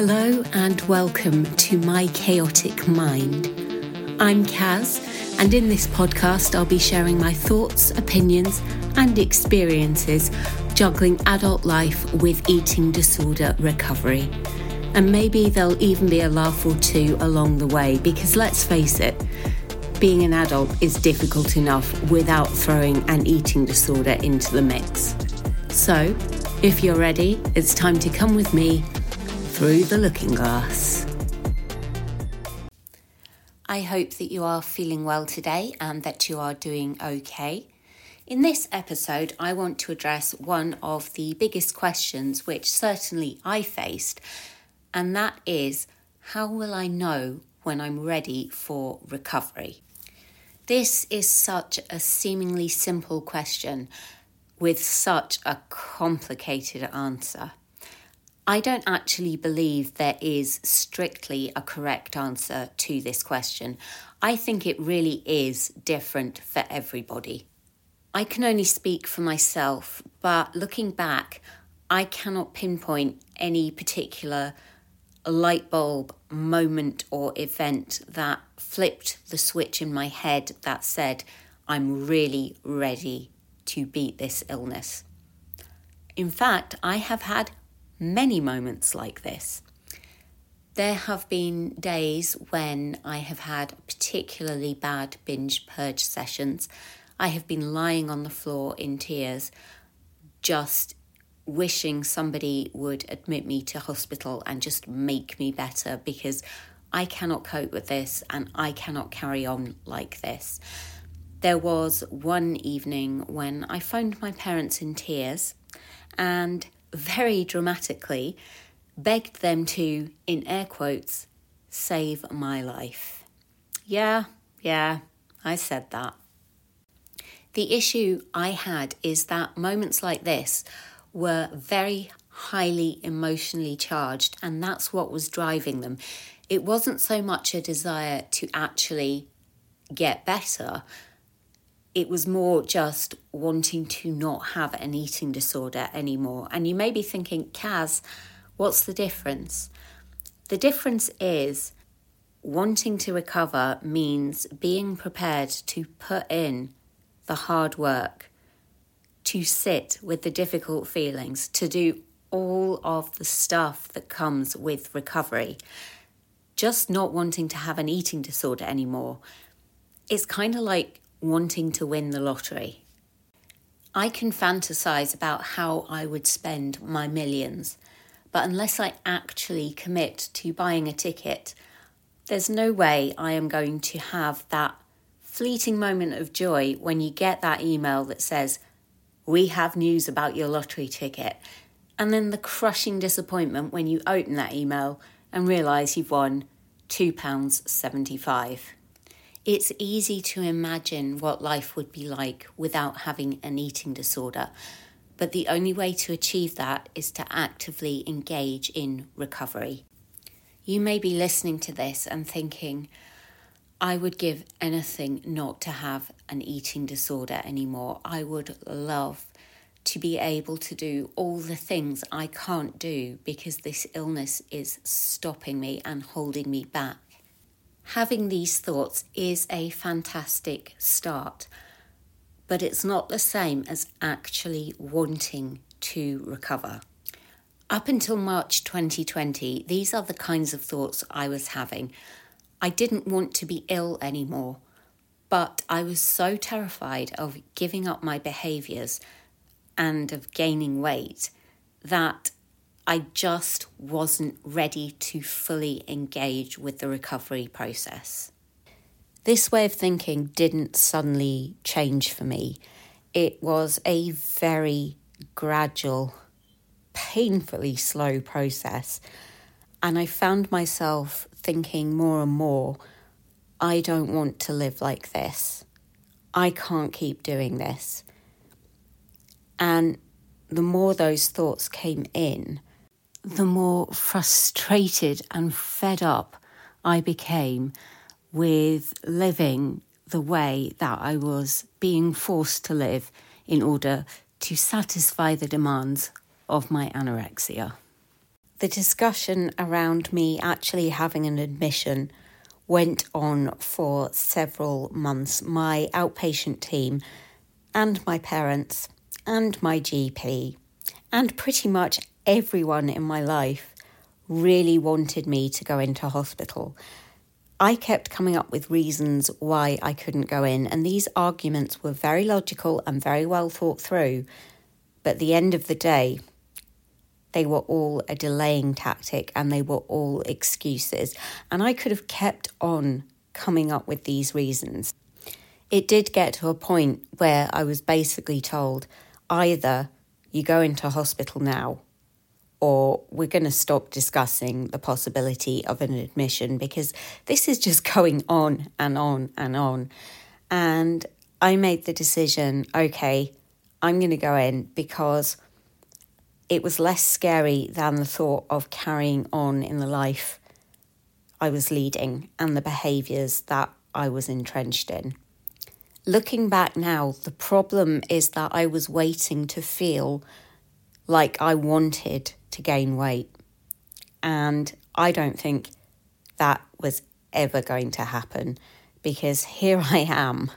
Hello and welcome to My Chaotic Mind. I'm Kaz, and in this podcast, I'll be sharing my thoughts, opinions, and experiences juggling adult life with eating disorder recovery. And maybe there'll even be a laugh or two along the way because let's face it, being an adult is difficult enough without throwing an eating disorder into the mix. So, if you're ready, it's time to come with me through the looking glass. I hope that you are feeling well today and that you are doing okay. In this episode, I want to address one of the biggest questions which certainly I faced, and that is how will I know when I'm ready for recovery? This is such a seemingly simple question with such a complicated answer. I don't actually believe there is strictly a correct answer to this question. I think it really is different for everybody. I can only speak for myself, but looking back, I cannot pinpoint any particular light bulb moment or event that flipped the switch in my head that said, I'm really ready to beat this illness. In fact, I have had many moments like this. There have been days when I have had particularly bad binge purge sessions. I have been lying on the floor in tears, just wishing somebody would admit me to hospital and just make me better because I cannot cope with this and I cannot carry on like this. There was one evening when I phoned my parents in tears and very dramatically begged them to, in air quotes, save my life. Yeah, yeah, I said that. The issue I had is that moments like this were very highly emotionally charged, and that's what was driving them. It wasn't so much a desire to actually get better, it was more just wanting to not have an eating disorder anymore. And you may be thinking, Kaz, what's the difference? The difference is wanting to recover means being prepared to put in the hard work to sit with the difficult feelings, to do all of the stuff that comes with recovery. Just not wanting to have an eating disorder anymore. It's kind of like wanting to win the lottery. I can fantasize about how I would spend my millions, but unless I actually commit to buying a ticket, there's no way I am going to have that fleeting moment of joy when you get that email that says, we have news about your lottery ticket. And then the crushing disappointment when you open that email and realise you've won £2.75. It's easy to imagine what life would be like without having an eating disorder, but the only way to achieve that is to actively engage in recovery. You may be listening to this and thinking, I would give anything not to have an eating disorder anymore. I would love to be able to do all the things I can't do because this illness is stopping me and holding me back. Having these thoughts is a fantastic start, but it's not the same as actually wanting to recover. Up until March 2020, these are the kinds of thoughts I was having. I didn't want to be ill anymore, but I was so terrified of giving up my behaviours and of gaining weight that I just wasn't ready to fully engage with the recovery process. This way of thinking didn't suddenly change for me. It was a very gradual, painfully slow process. And I found myself thinking more and more, I don't want to live like this. I can't keep doing this. And the more those thoughts came in, the more frustrated and fed up I became with living the way that I was being forced to live in order to satisfy the demands of my anorexia. the discussion around me actually having an admission went on for several months. My outpatient team and my parents and my GP and pretty much everyone in my life really wanted me to go into hospital. I kept coming up with reasons why I couldn't go in, and these arguments were very logical and very well thought through. But at the end of the day, they were all a delaying tactic and they were all excuses. And I could have kept on coming up with these reasons. It did get to a point where I was basically told either you go into hospital now or we're going to stop discussing the possibility of an admission because this is just going on and on and on. And I made the decision okay, I'm going to go in because it was less scary than the thought of carrying on in the life I was leading and the behaviours that I was entrenched in. Looking back now, the problem is that I was waiting to feel like I wanted to gain weight. And I don't think that was ever going to happen because here I am,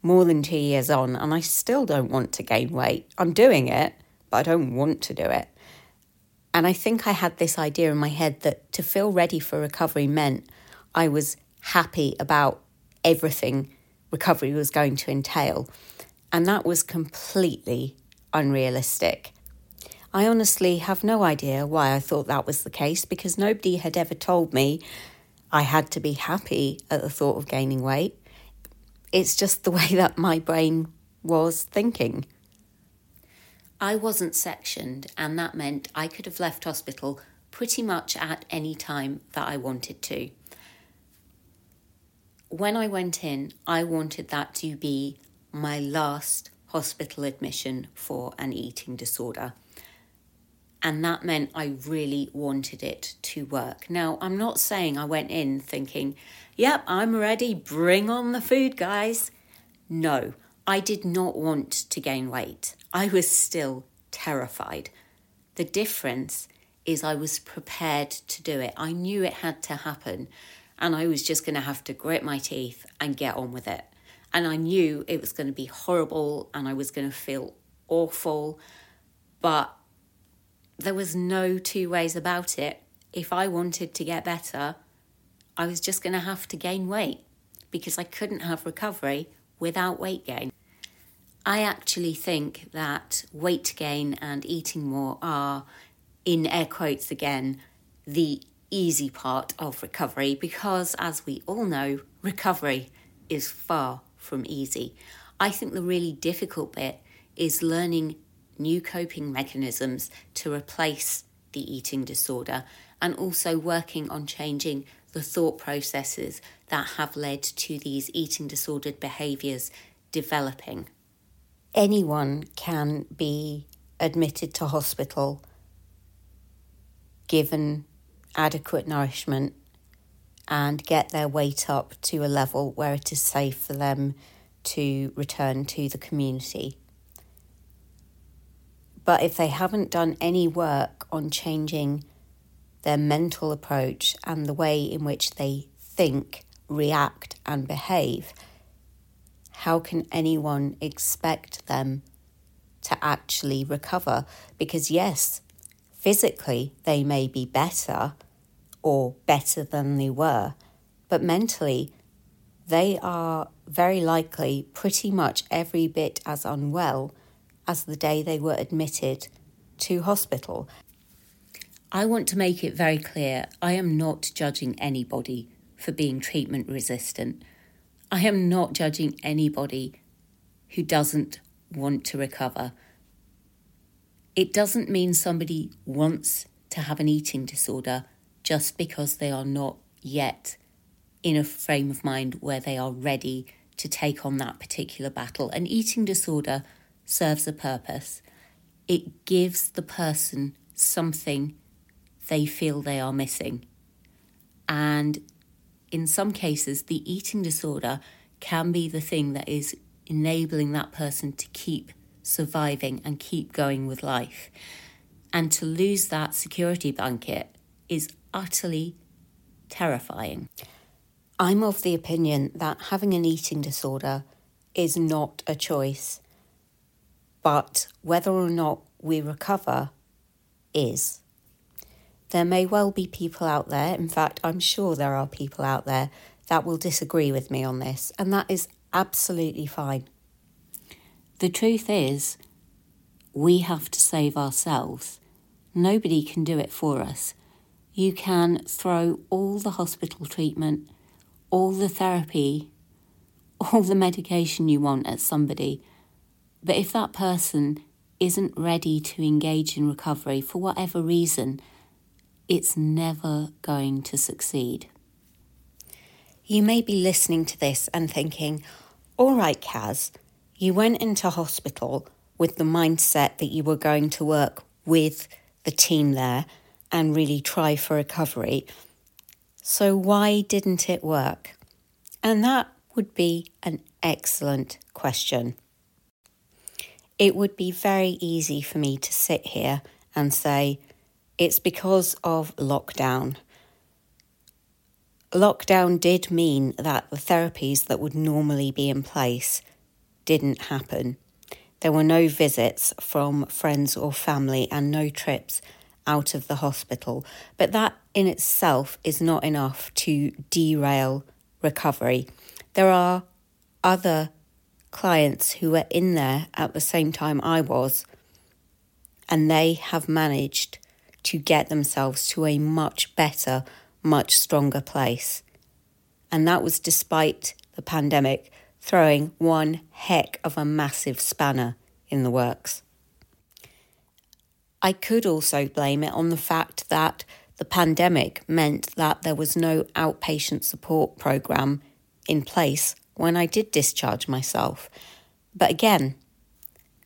more than two years on, and I still don't want to gain weight. I'm doing it, but I don't want to do it. And I think I had this idea in my head that to feel ready for recovery meant I was happy about everything recovery was going to entail. And that was completely unrealistic. I honestly have no idea why I thought that was the case because nobody had ever told me I had to be happy at the thought of gaining weight. It's just the way that my brain was thinking. I wasn't sectioned, and that meant I could have left hospital pretty much at any time that I wanted to. When I went in, I wanted that to be my last hospital admission for an eating disorder. And that meant I really wanted it to work. Now, I'm not saying I went in thinking, yep, I'm ready, bring on the food, guys. No, I did not want to gain weight. I was still terrified. The difference is I was prepared to do it. I knew it had to happen, and I was just going to have to grit my teeth and get on with it. And I knew it was going to be horrible and I was going to feel awful, but there was no two ways about it. If I wanted to get better, I was just going to have to gain weight because I couldn't have recovery without weight gain. I actually think that weight gain and eating more are, in air quotes again, the easy part of recovery because, as we all know, recovery is far from easy. I think the really difficult bit is learning new coping mechanisms to replace the eating disorder and also working on changing the thought processes that have led to these eating disordered behaviours developing anyone can be admitted to hospital given adequate nourishment and get their weight up to a level where it is safe for them to return to the community. But if they haven't done any work on changing their mental approach and the way in which they think, react, and behave, how can anyone expect them to actually recover? Because, yes, physically they may be better or better than they were, but mentally they are very likely pretty much every bit as unwell as the day they were admitted to hospital. I want to make it very clear I am not judging anybody for being treatment resistant. I am not judging anybody who doesn't want to recover. It doesn't mean somebody wants to have an eating disorder just because they are not yet in a frame of mind where they are ready to take on that particular battle. An eating disorder serves a purpose, it gives the person something they feel they are missing. And in some cases, the eating disorder can be the thing that is enabling that person to keep surviving and keep going with life. And to lose that security blanket is utterly terrifying. I'm of the opinion that having an eating disorder is not a choice, but whether or not we recover is. There may well be people out there, in fact, I'm sure there are people out there that will disagree with me on this, and that is absolutely fine. The truth is, we have to save ourselves. Nobody can do it for us. You can throw all the hospital treatment, all the therapy, all the medication you want at somebody, but if that person isn't ready to engage in recovery for whatever reason, it's never going to succeed. You may be listening to this and thinking, all right, Kaz, you went into hospital with the mindset that you were going to work with the team there and really try for recovery. So, why didn't it work? And that would be an excellent question. It would be very easy for me to sit here and say, it's because of lockdown. Lockdown did mean that the therapies that would normally be in place didn't happen. There were no visits from friends or family and no trips out of the hospital. But that in itself is not enough to derail recovery. There are other clients who were in there at the same time I was, and they have managed to get themselves to a much better, much stronger place. And that was despite the pandemic throwing one heck of a massive spanner in the works. I could also blame it on the fact that the pandemic meant that there was no outpatient support program in place when I did discharge myself. But again,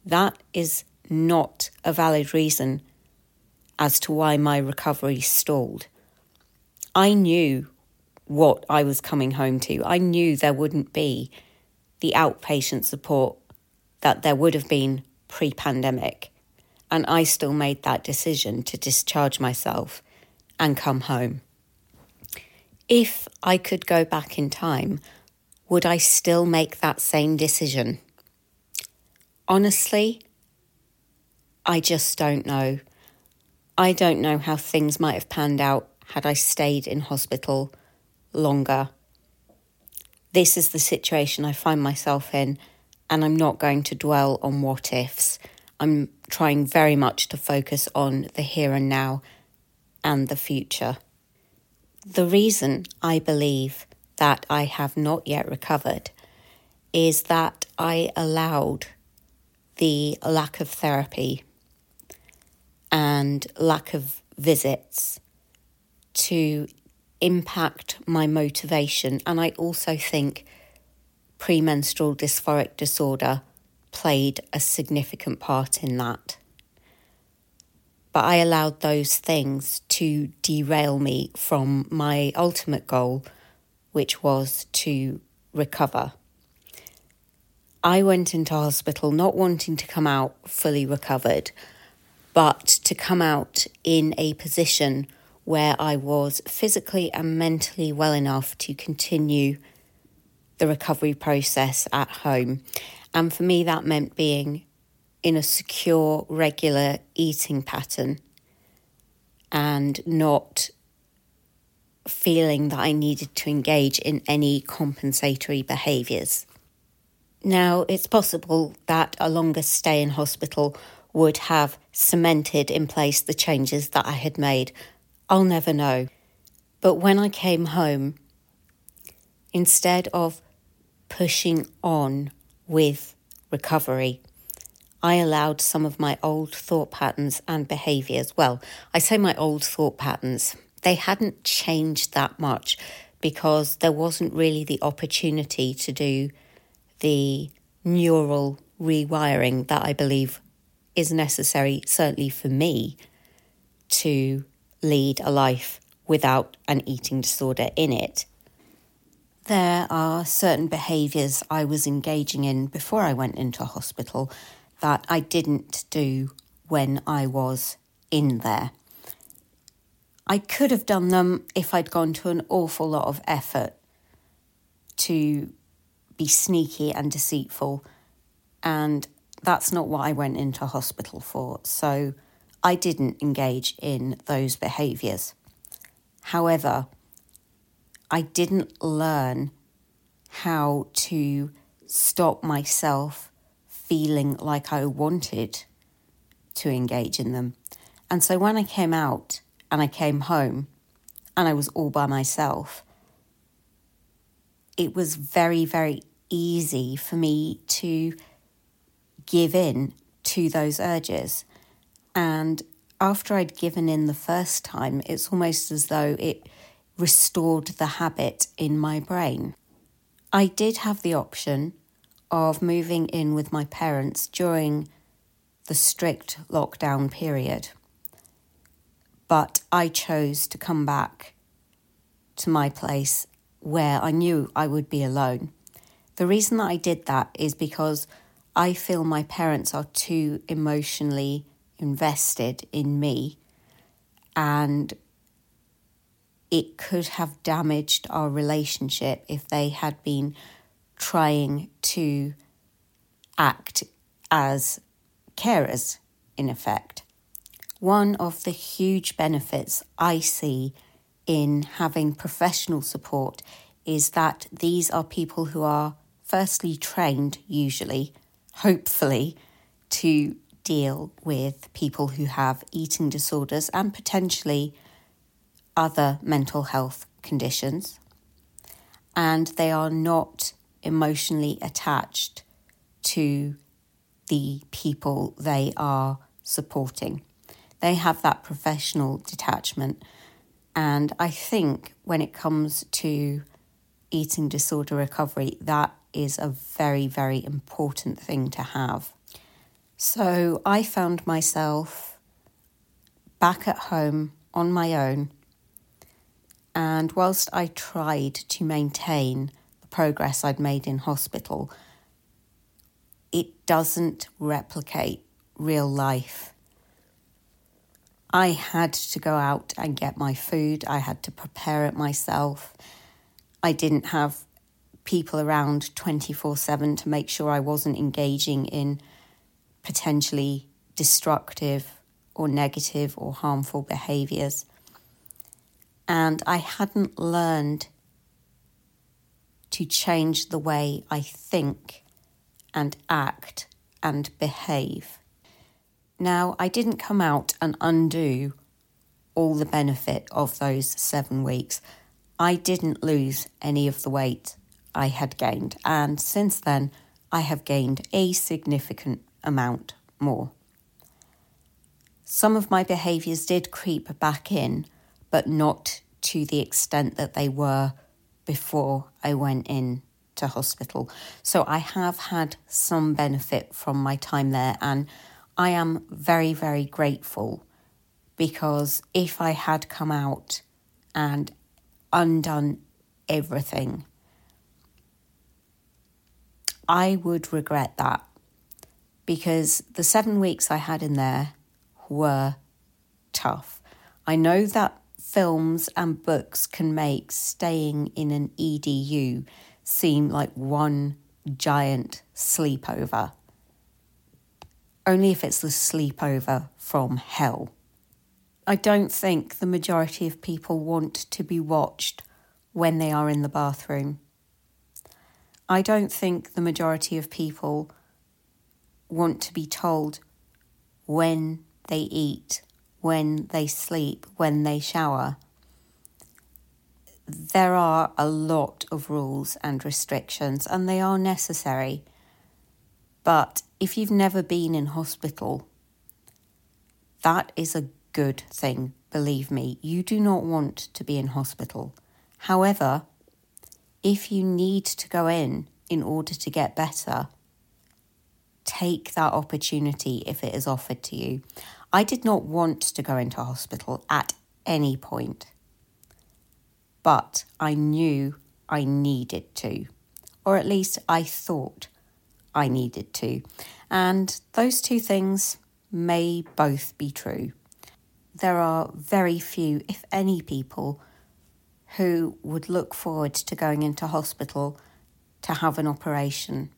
that is not a valid reason as to why my recovery stalled. I knew what I was coming home to. I knew there wouldn't be the outpatient support that there would have been pre pandemic. And I still made that decision to discharge myself and come home. If I could go back in time, would I still make that same decision? Honestly, I just don't know. I don't know how things might have panned out had I stayed in hospital longer. This is the situation I find myself in, and I'm not going to dwell on what ifs. I'm trying very much to focus on the here and now and the future. The reason I believe that I have not yet recovered is that I allowed the lack of therapy and lack of visits to impact my motivation. And I also think premenstrual dysphoric disorder played a significant part in that. But I allowed those things to derail me from my ultimate goal which was to recover. I went into hospital not wanting to come out fully recovered, but to come out in a position where I was physically and mentally well enough to continue the recovery process at home. And for me, that meant being in a secure, regular eating pattern and not feeling that I needed to engage in any compensatory behaviours. Now, it's possible that a longer stay in hospital would have cemented in place the changes that I had made. I'll never know. But when I came home, instead of pushing on with recovery, I allowed some of my old thought patterns and behaviours. Well, I say my old thought patterns, they hadn't changed that much because there wasn't really the opportunity to do the neural rewiring that I believe is necessary, certainly for me, to lead a life without an eating disorder in it. There are certain behaviours I was engaging in before I went into hospital that I didn't do when I was in there. I could have done them if I'd gone to an awful lot of effort to be sneaky and deceitful, and that's not what I went into hospital for. So I didn't engage in those behaviours. However, I didn't learn how to stop myself feeling like I wanted to engage in them. And so when I came out and I came home and I was all by myself, it was very, very easy for me to give in to those urges. And after I'd given in the first time, it's almost as though it restored the habit in my brain. I did have the option of moving in with my parents during the strict lockdown period, but I chose to come back to my place where I knew I would be alone. The reason that I did that is because I feel my parents are too emotionally invested in me and it could have damaged our relationship if they had been trying to act as carers, in effect. One of the huge benefits I see in having professional support is that these are people who are firstly trained, usually, hopefully, to deal with people who have eating disorders and potentially other mental health conditions. And they are not emotionally attached to the people they are supporting. They have that professional detachment. And I think when it comes to eating disorder recovery, that is a very, very important thing to have. So I found myself back at home on my own. And whilst I tried to maintain the progress I'd made in hospital, it doesn't replicate real life. I had to go out and get my food, I had to prepare it myself. I didn't have people around 24 7 to make sure I wasn't engaging in potentially destructive or negative or harmful behaviours. And I hadn't learned to change the way I think and act and behave. Now, I didn't come out and undo all the benefit of those seven weeks. I didn't lose any of the weight I had gained, and since then, I have gained a significant amount more. Some of my behaviours did creep back in, but not to the extent that they were before I went in to hospital. So I have had some benefit from my time there, and I am very, very grateful because if I had come out and undone everything, I would regret that because the seven weeks I had in there were tough. I know that films and books can make staying in an EDU seem like one giant sleepover. Only if it's the sleepover from hell. I don't think the majority of people want to be watched when they are in the bathroom. I don't think the majority of people want to be told when they eat, when they sleep, when they shower. There are a lot of rules and restrictions, and they are necessary. But if you've never been in hospital, that is a good thing, believe me. You do not want to be in hospital. However, if you need to go in in order to get better, take that opportunity if it is offered to you. I did not want to go into hospital at any point, but I knew I needed to, or at least I thought I needed to. And those two things may both be true. there are very few, if any, people who would look forward to going into hospital to have an operation.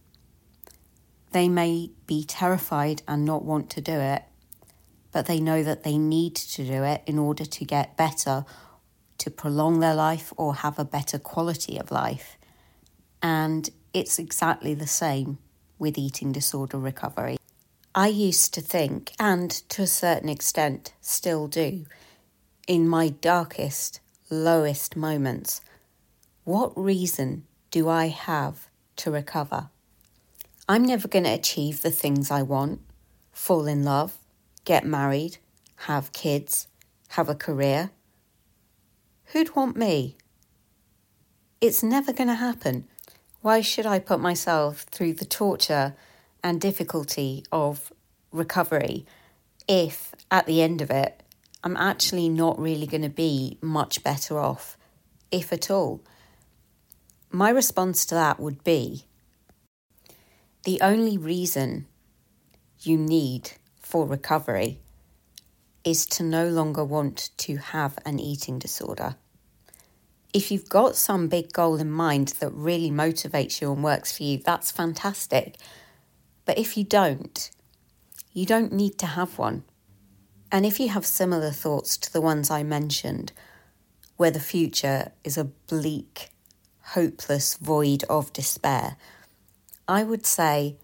They may be terrified and not want to do it, but they know that they need to do it in order to get better, to prolong their life, or have a better quality of life. And it's exactly the same with eating disorder recovery. I used to think, and to a certain extent still do, in my darkest, lowest moments, what reason do I have to recover? I'm never going to achieve the things I want fall in love, get married, have kids, have a career. Who'd want me? It's never going to happen. Why should I put myself through the torture and difficulty of recovery if at the end of it I'm actually not really going to be much better off, if at all? My response to that would be the only reason you need for recovery is to no longer want to have an eating disorder. If you've got some big goal in mind that really motivates you and works for you, that's fantastic. But if you don't, you don't need to have one. And if you have similar thoughts to the ones I mentioned, where the future is a bleak, hopeless void of despair, I would say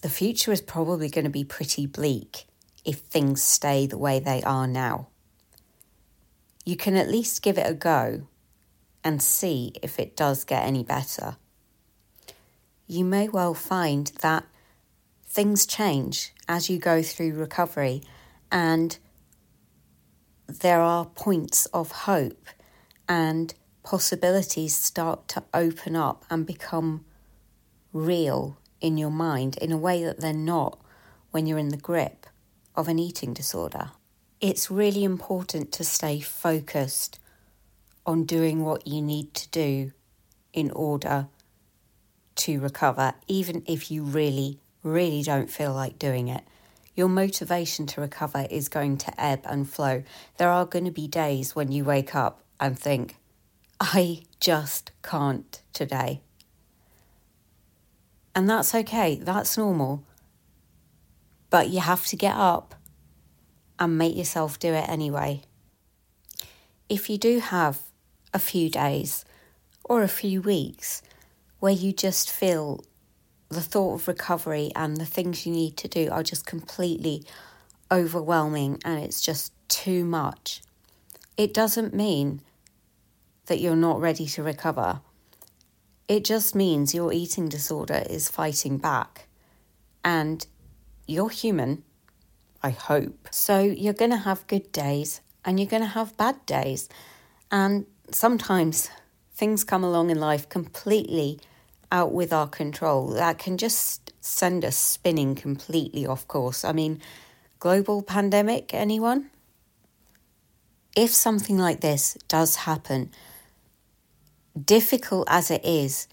the future is probably going to be pretty bleak if things stay the way they are now. You can at least give it a go and see if it does get any better. You may well find that things change as you go through recovery and there are points of hope and possibilities start to open up and become real in your mind in a way that they're not when you're in the grip of an eating disorder. It's really important to stay focused on doing what you need to do in order to recover, even if you really, really don't feel like doing it. Your motivation to recover is going to ebb and flow. There are going to be days when you wake up and think, I just can't today. And that's okay, that's normal. But you have to get up and make yourself do it anyway. If you do have a few days or a few weeks where you just feel the thought of recovery and the things you need to do are just completely overwhelming and it's just too much, it doesn't mean that you're not ready to recover. It just means your eating disorder is fighting back. And you're human, I hope. So you're going to have good days and you're going to have bad days. And sometimes things come along in life completely out with our control that can just send us spinning completely off course. I mean, global pandemic, anyone? If something like this does happen, difficult as it is,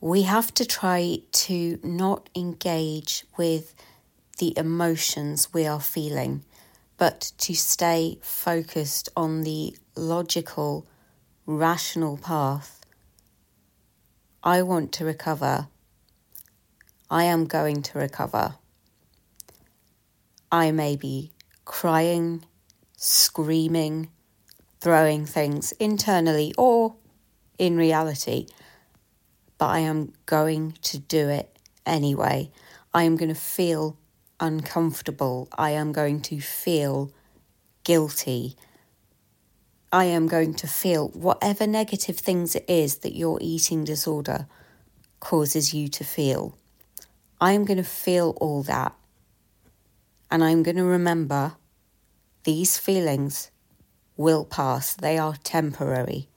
we have to try to not engage with the emotions we are feeling, but to stay focused on the logical, rational path. I want to recover. I am going to recover. I may be crying, screaming, throwing things internally or in reality, but I am going to do it anyway. I am going to feel uncomfortable. I am going to feel guilty. I am going to feel whatever negative things it is that your eating disorder causes you to feel. I am going to feel all that. And I'm going to remember these feelings will pass, they are temporary.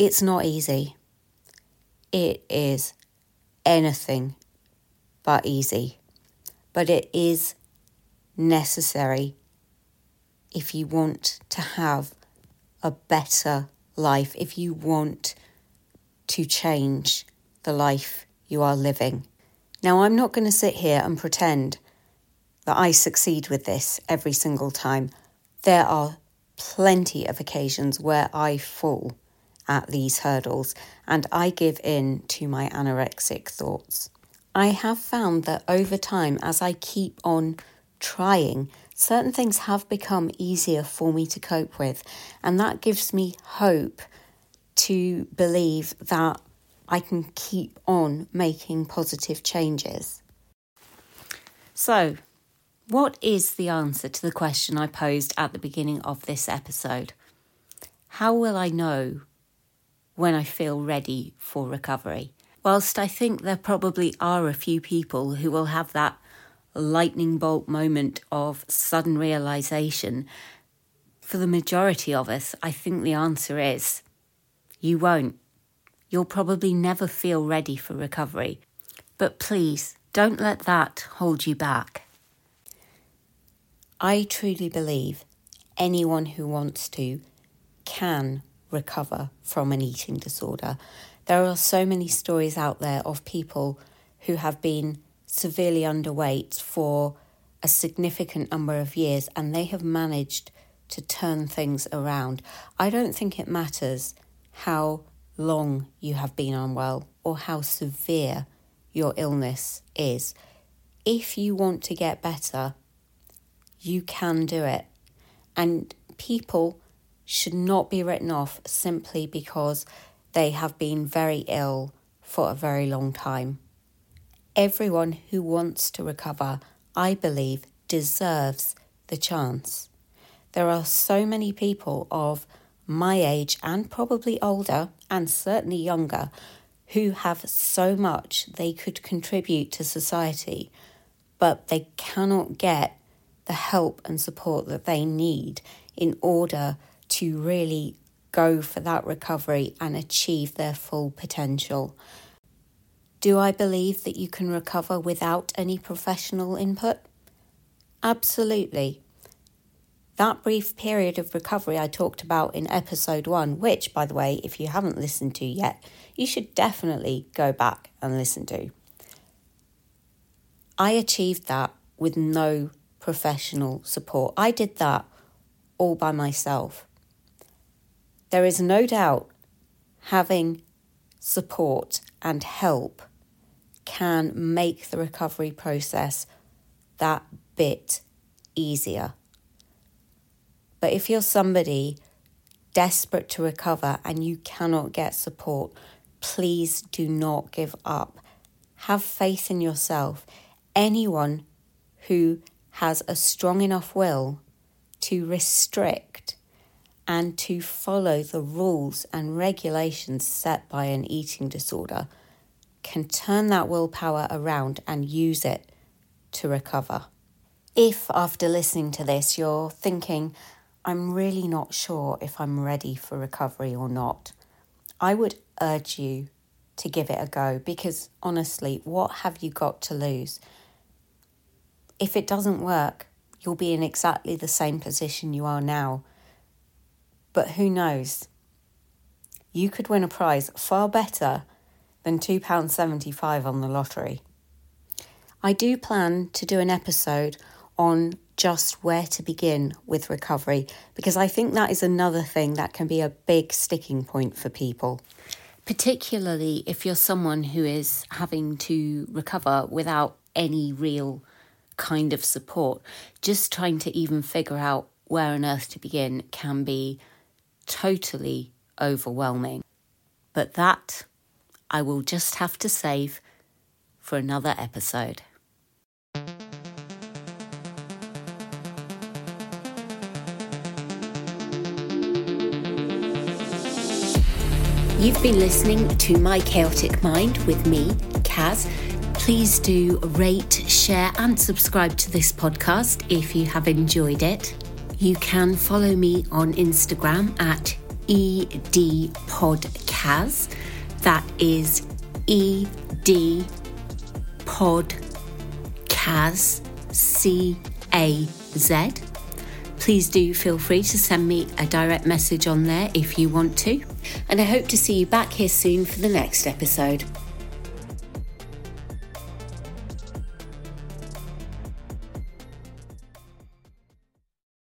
It's not easy. It is anything but easy. But it is necessary if you want to have a better life, if you want to change the life you are living. Now, I'm not going to sit here and pretend that I succeed with this every single time. There are plenty of occasions where I fall at these hurdles and I give in to my anorexic thoughts. I have found that over time, as I keep on trying, certain things have become easier for me to cope with, and that gives me hope to believe that I can keep on making positive changes. So, what is the answer to the question I posed at the beginning of this episode? How will I know when I feel ready for recovery? Whilst I think there probably are a few people who will have that lightning bolt moment of sudden realization, for the majority of us, I think the answer is you won't. You'll probably never feel ready for recovery. But please don't let that hold you back. I truly believe anyone who wants to can recover from an eating disorder. There are so many stories out there of people who have been severely underweight for a significant number of years and they have managed to turn things around. I don't think it matters how long you have been unwell or how severe your illness is. If you want to get better, you can do it. And people should not be written off simply because they have been very ill for a very long time. Everyone who wants to recover, I believe, deserves the chance. There are so many people of my age and probably older and certainly younger who have so much they could contribute to society, but they cannot get the help and support that they need in order to really go for that recovery and achieve their full potential. Do I believe that you can recover without any professional input? Absolutely. That brief period of recovery I talked about in episode one, which, by the way, if you haven't listened to yet, you should definitely go back and listen to. I achieved that with no professional support. I did that all by myself. There is no doubt having support and help can make the recovery process that bit easier. But if you're somebody desperate to recover and you cannot get support, please do not give up. Have faith in yourself. Anyone who has a strong enough will to restrict and to follow the rules and regulations set by an eating disorder can turn that willpower around and use it to recover. If after listening to this you're thinking, I'm really not sure if I'm ready for recovery or not, I would urge you to give it a go because honestly, what have you got to lose? If it doesn't work, you'll be in exactly the same position you are now. But who knows? You could win a prize far better than £2.75 on the lottery. I do plan to do an episode on just where to begin with recovery because I think that is another thing that can be a big sticking point for people. Particularly if you're someone who is having to recover without any real kind of support, just trying to even figure out where on earth to begin can be totally overwhelming. But that I will just have to save for another episode. You've been listening to My Chaotic Mind with me, Kaz. Please do rate, share, and subscribe to this podcast if you have enjoyed it. You can follow me on Instagram at edpodcaz. That is ed podcast C A Z. Please do feel free to send me a direct message on there if you want to. And I hope to see you back here soon for the next episode.